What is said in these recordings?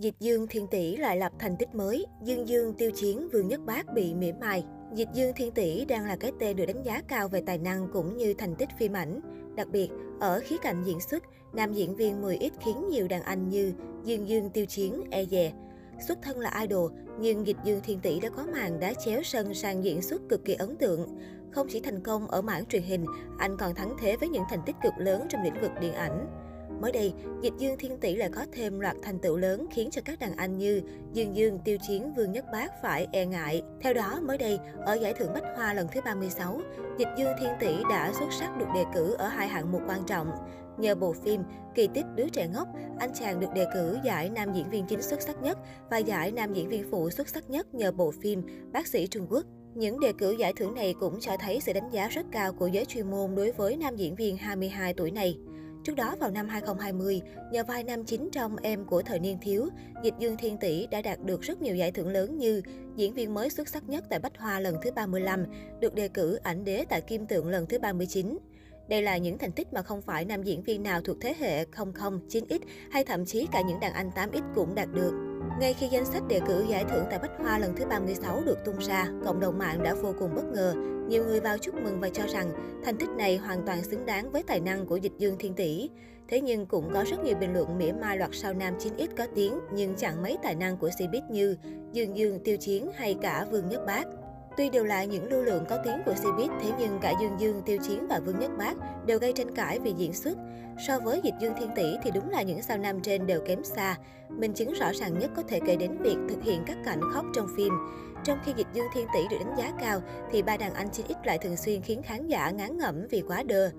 Dịch Dương Thiên Tỷ lại lập thành tích mới, Dương Dương tiêu chiến Vương Nhất Bác bị mỉa mai. Dịch Dương Thiên Tỷ đang là cái tên được đánh giá cao về tài năng cũng như thành tích phim ảnh. Đặc biệt, ở khía cạnh diễn xuất, nam diễn viên 10X khiến nhiều đàn anh như Dương Dương tiêu chiến e dè. Xuất thân là idol, nhưng Dịch Dương Thiên Tỷ đã có màn đá chéo sân sang diễn xuất cực kỳ ấn tượng. Không chỉ thành công ở mảng truyền hình, anh còn thắng thế với những thành tích cực lớn trong lĩnh vực điện ảnh. Mới đây, Dịch Dương Thiên Tỷ lại có thêm loạt thành tựu lớn khiến cho các đàn anh như Dương Dương, Tiêu Chiến, Vương Nhất Bác phải e ngại. Theo đó, mới đây, ở giải thưởng Bách Hoa lần thứ 36, Dịch Dương Thiên Tỷ đã xuất sắc được đề cử ở hai hạng mục quan trọng. Nhờ bộ phim Kỳ tích đứa trẻ ngốc, anh chàng được đề cử giải nam diễn viên chính xuất sắc nhất và giải nam diễn viên phụ xuất sắc nhất nhờ bộ phim Bác sĩ Trung Quốc. Những đề cử giải thưởng này cũng cho thấy sự đánh giá rất cao của giới chuyên môn đối với nam diễn viên 22 tuổi này. Trước đó vào năm 2020, nhờ vai nam chính trong Em của thời niên thiếu, Dịch Dương Thiên Tỷ đã đạt được rất nhiều giải thưởng lớn như diễn viên mới xuất sắc nhất tại Bách Hoa lần thứ 35, được đề cử ảnh đế tại Kim Tượng lần thứ 39. Đây là những thành tích mà không phải nam diễn viên nào thuộc thế hệ 00, 9X hay thậm chí cả những đàn anh 8X cũng đạt được. Ngay khi danh sách đề cử giải thưởng tại Bách Hoa lần thứ 36 được tung ra, cộng đồng mạng đã vô cùng bất ngờ. Nhiều người vào chúc mừng và cho rằng thành tích này hoàn toàn xứng đáng với tài năng của Dịch Dương Thiên Tỷ. Thế nhưng cũng có rất nhiều bình luận mỉa mai loạt sao nam 9X có tiếng nhưng chẳng mấy tài năng của Cbiz như Dương Dương Tiêu Chiến hay cả Vương Nhất Bác. Tuy đều là những lưu lượng có tiếng của Cbiz, thế nhưng cả Dương Dương, Tiêu Chiến và Vương Nhất Bác đều gây tranh cãi vì diễn xuất. So với Dịch Dương Thiên Tỷ thì đúng là những sao nam trên đều kém xa. Minh chứng rõ ràng nhất có thể kể đến việc thực hiện các cảnh khóc trong phim. Trong khi Dịch Dương Thiên Tỷ được đánh giá cao, thì ba đàn anh 9X lại thường xuyên khiến khán giả ngán ngẩm vì quá đơ.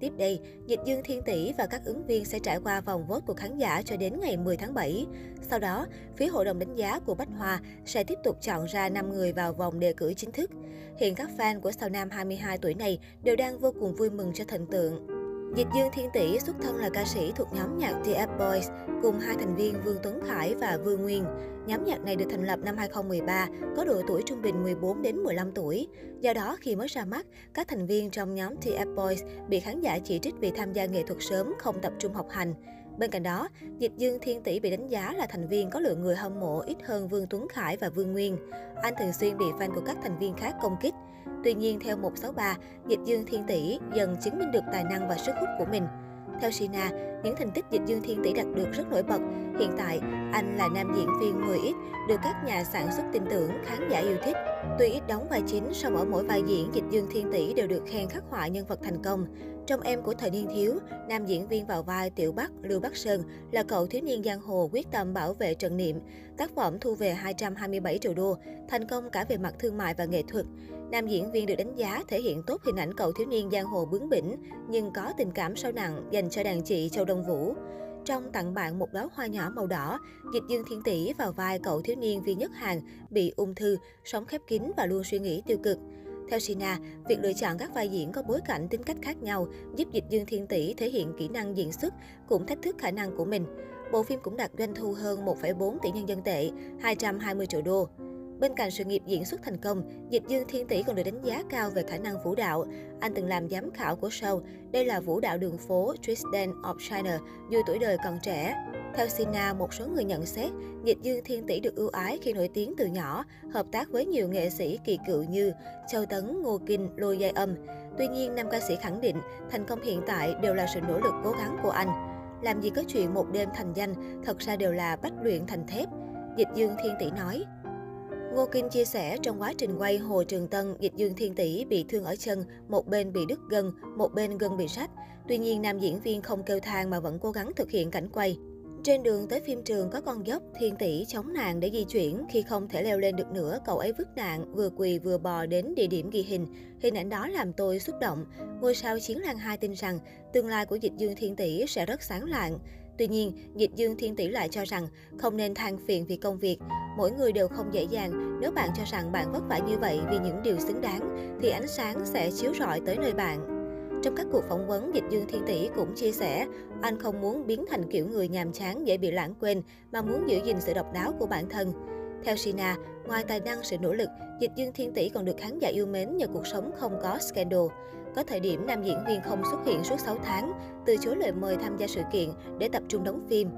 Tiếp đây, Dịch Dương Thiên Tỷ và các ứng viên sẽ trải qua vòng vote của khán giả cho đến ngày 10 tháng 7. Sau đó, phía hội đồng đánh giá của Bách Hoa sẽ tiếp tục chọn ra 5 người vào vòng đề cử chính thức. Hiện các fan của sao nam 22 tuổi này đều đang vô cùng vui mừng cho thần tượng. Dịch Dương Thiên Tỷ xuất thân là ca sĩ thuộc nhóm nhạc TF Boys cùng hai thành viên Vương Tuấn Khải và Vương Nguyên. Nhóm nhạc này được thành lập năm 2013, có độ tuổi trung bình 14 đến 15 tuổi. Do đó, khi mới ra mắt, các thành viên trong nhóm TF Boys bị khán giả chỉ trích vì tham gia nghệ thuật sớm, không tập trung học hành. Bên cạnh đó, Dịch Dương Thiên Tỷ bị đánh giá là thành viên có lượng người hâm mộ ít hơn Vương Tuấn Khải và Vương Nguyên. Anh thường xuyên bị fan của các thành viên khác công kích. Tuy nhiên, theo 163, Dịch Dương Thiên Tỷ dần chứng minh được tài năng và sức hút của mình. Theo Sina, những thành tích Dịch Dương Thiên Tỷ đạt được rất nổi bật. Hiện tại, anh là nam diễn viên 10X, được các nhà sản xuất tin tưởng, khán giả yêu thích. Tuy ít đóng vai chính, song ở mỗi vai diễn, Dịch Dương Thiên Tỷ đều được khen khắc họa nhân vật thành công. Trong Em của thời niên thiếu, nam diễn viên vào vai Tiểu Bắc, Lưu Bắc Sơn là cậu thiếu niên giang hồ quyết tâm bảo vệ trận niệm. Tác phẩm thu về 227 triệu đô, thành công cả về mặt thương mại và nghệ thuật. Nam diễn viên được đánh giá thể hiện tốt hình ảnh cậu thiếu niên giang hồ bướng bỉnh, nhưng có tình cảm sâu nặng dành cho đàn chị Châu Đông Vũ. Trong tặng bạn một đóa hoa nhỏ màu đỏ, Dịch Dương Thiên Tỷ vào vai cậu thiếu niên Vi Nhất Hàng bị ung thư, sống khép kín và luôn suy nghĩ tiêu cực. Theo Sina, việc lựa chọn các vai diễn có bối cảnh tính cách khác nhau giúp Dịch Dương Thiên Tỷ thể hiện kỹ năng diễn xuất, cũng thách thức khả năng của mình. Bộ phim cũng đạt doanh thu hơn 1,4 tỷ nhân dân tệ, 220 triệu đô. Bên cạnh sự nghiệp diễn xuất thành công, Dịch Dương Thiên Tỷ còn được đánh giá cao về khả năng vũ đạo. Anh từng làm giám khảo của show. Đây là vũ đạo đường phố Tristan of China, dù tuổi đời còn trẻ. Theo Sina, một số người nhận xét, Dịch Dương Thiên Tỷ được ưu ái khi nổi tiếng từ nhỏ, hợp tác với nhiều nghệ sĩ kỳ cựu như Châu Tấn, Ngô Kinh, Lôi Giai Âm. Tuy nhiên, nam ca sĩ khẳng định, thành công hiện tại đều là sự nỗ lực cố gắng của anh. Làm gì có chuyện một đêm thành danh, thật ra đều là bách luyện thành thép. Dịch Dương Thiên Tỷ nói, Ngô Kinh chia sẻ trong quá trình quay Hồ Trường Tân, Dịch Dương Thiên Tỷ bị thương ở chân, một bên bị đứt gân, một bên gân bị rách. Tuy nhiên, nam diễn viên không kêu than mà vẫn cố gắng thực hiện cảnh quay. Trên đường tới phim trường có con dốc, Thiên Tỷ chống nạn để di chuyển. Khi không thể leo lên được nữa, cậu ấy vứt nạn, vừa quỳ vừa bò đến địa điểm ghi hình. Hình ảnh đó làm tôi xúc động. Ngôi sao Chiến Lan 2 tin rằng tương lai của Dịch Dương Thiên Tỷ sẽ rất sáng lạng. Tuy nhiên, Dịch Dương Thiên Tỷ lại cho rằng không nên than phiền vì công việc. Mỗi người đều không dễ dàng. Nếu bạn cho rằng bạn vất vả như vậy vì những điều xứng đáng, thì ánh sáng sẽ chiếu rọi tới nơi bạn. Trong các cuộc phỏng vấn, Dịch Dương Thiên Tỷ cũng chia sẻ, anh không muốn biến thành kiểu người nhàm chán dễ bị lãng quên, mà muốn giữ gìn sự độc đáo của bản thân. Theo Sina, ngoài tài năng sự nỗ lực, Dịch Dương Thiên Tỷ còn được khán giả yêu mến nhờ cuộc sống không có scandal. Có thời điểm nam diễn viên không xuất hiện suốt 6 tháng, từ chối lời mời tham gia sự kiện để tập trung đóng phim.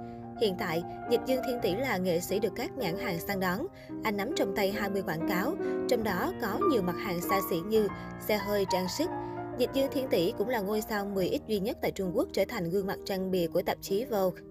Hiện tại, Dịch Dương Thiên Tỷ là nghệ sĩ được các nhãn hàng săn đón. Anh nắm trong tay 20 quảng cáo, trong đó có nhiều mặt hàng xa xỉ như xe hơi, trang sức. Dịch Dương Thiên Tỷ cũng là ngôi sao 10X duy nhất tại Trung Quốc trở thành gương mặt trang bìa của tạp chí Vogue.